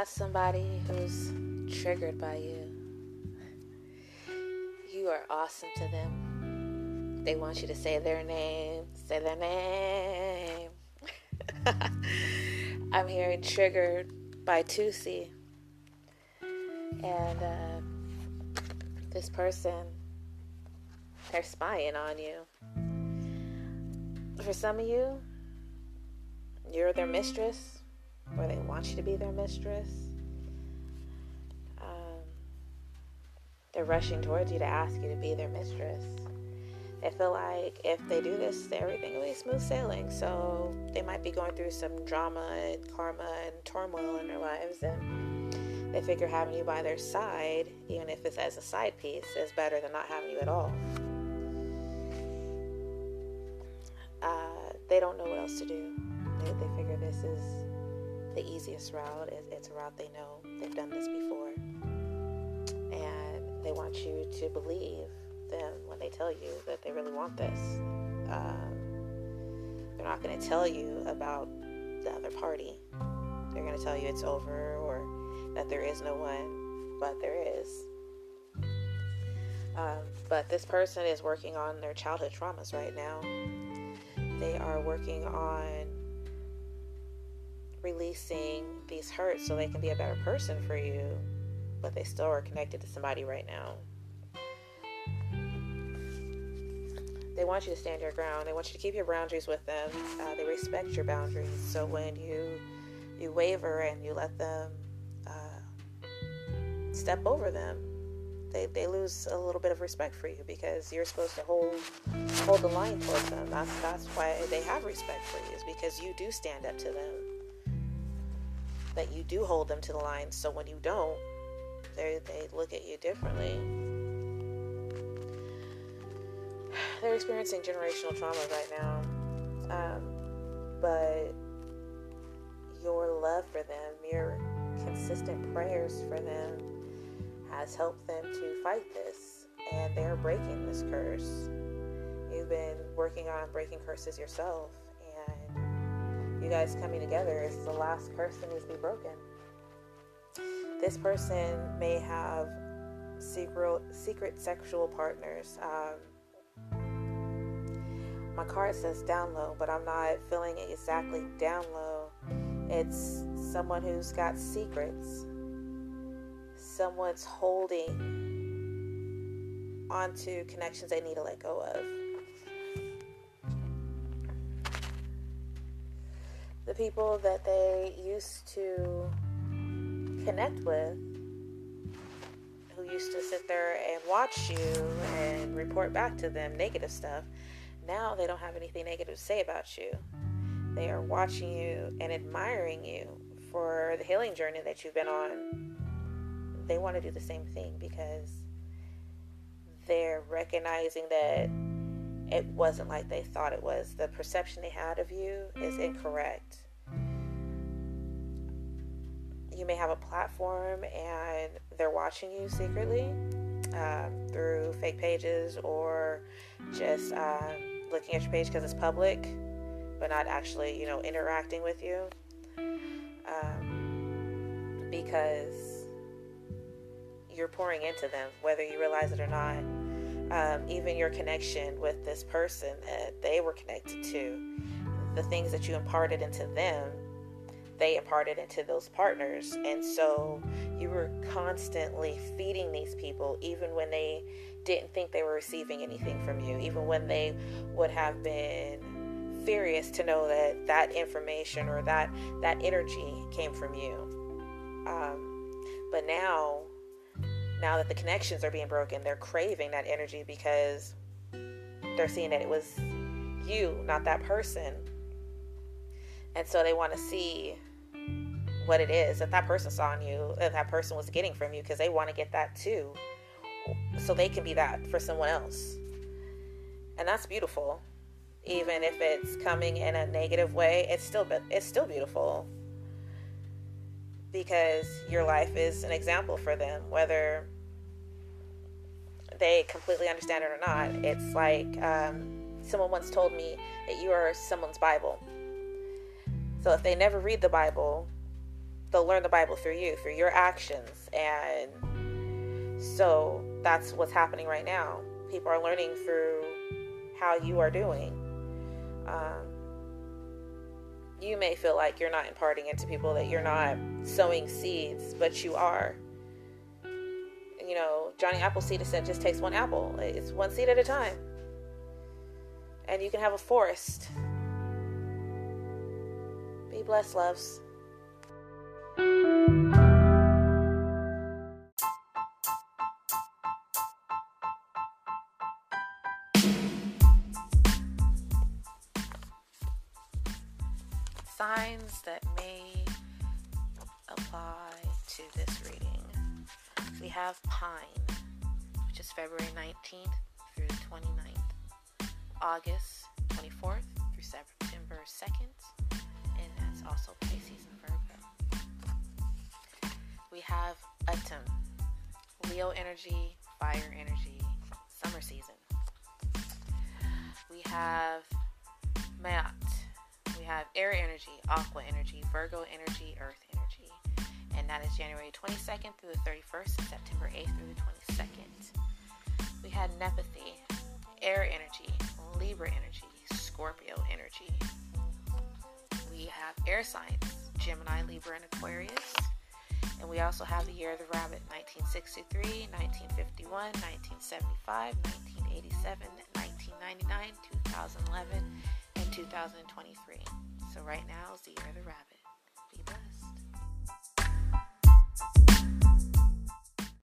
got somebody who's triggered by you, you are awesome to them. They want you to say their name, say their name. I'm hearing triggered by Tusi. And uh, this person, they're spying on you. For some of you, you're their mistress or they want you to be their mistress. Um, they're rushing towards you to ask you to be their mistress. They feel like if they do this, everything will be smooth sailing. So they might be going through some drama and karma and turmoil in their lives, and they figure having you by their side, even if it's as a side piece, is better than not having you at all. Uh, they don't know what else to do. They, they figure this is the easiest route. Is it's a route they know. They've done this before. And they want you to believe them when they tell you that they really want this. Um, they're not going to tell you about the other party. They're going to tell you it's over or that there is no one, but there is. Um, but this person is working on their childhood traumas right now. They are working on releasing these hurts so they can be a better person for you, but they still are connected to somebody right now. They want you to stand your ground. They want you to keep your boundaries with them. Uh, they respect your boundaries. So when you you waver and you let them uh, step over them, they, they lose a little bit of respect for you because you're supposed to hold hold the line towards them. That's that's why they have respect for you is because you do stand up to them that you do hold them to the line. So when you don't, they they look at you differently. They're experiencing generational trauma right now, um, but your love for them, your consistent prayers for them, has helped them to fight this, and they're breaking this curse. You've been working on breaking curses yourself, you guys coming together is the last that needs to be broken. This person may have secret secret sexual partners. Um, my card says down low, but I'm not feeling it exactly down low. It's someone who's got secrets. Someone's holding onto connections they need to let go of. People that they used to connect with, who used to sit there and watch you and report back to them negative stuff, now they don't have anything negative to say about you. They are watching you and admiring you for the healing journey that you've been on. They want to do the same thing because they're recognizing that it wasn't like they thought it was. The perception they had of you is incorrect. You may have a platform and they're watching you secretly um, through fake pages or just um, looking at your page because it's public, but not actually, you know, interacting with you. Um, because you're pouring into them, whether you realize it or not um, even your connection with this person that they were connected to, the things that you imparted into them, they imparted into those partners. And so you were constantly feeding these people, even when they didn't think they were receiving anything from you, even when they would have been furious to know that that information or that that energy came from you. Um, but now now that the connections are being broken, they're craving that energy because they're seeing that it was you, not that person. And so they want to see what it is that that person saw in you, that that person was getting from you, because they want to get that too. So they can be that for someone else. And that's beautiful. Even if it's coming in a negative way, it's still it's still beautiful because your life is an example for them, whether they completely understand it or not. It's like um, someone once told me that you are someone's Bible. So if they never read the Bible, they'll learn the Bible through you, through your actions. And so that's what's happening right now. People are learning through how you are doing. Um, you may feel like you're not imparting into people, that you're not sowing seeds, but you are. You know, Johnny Appleseed said just takes one apple, it's one seed at a time. And you can have a forest. Be blessed, loves. Signs that may apply to this reading. We have Pine, which is February 19th through the 29th, August 24th have Leo energy, fire energy, summer season. We have we have air energy, aqua energy, Virgo energy, earth energy. And that is January 22nd through the 31st and September 8th through the 22nd. We had Nepathy, air energy, Libra energy, Scorpio energy. We have air signs, Gemini, Libra, and Aquarius. And we also have the Year of the Rabbit 1963, 1951, 1975, 1987, 1999, 2011, and 2023. So right now is the Year of the Rabbit. Be blessed.